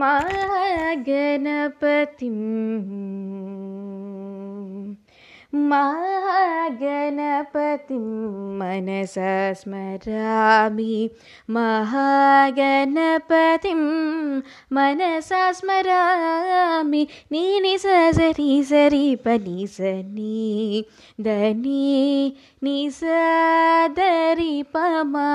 महागणपतिं महागणपतिं मनसा स्मरामि महागणपतिं मनसा स्मरामि नी स सरि सरि पनि सनि దని ని సదరి పమా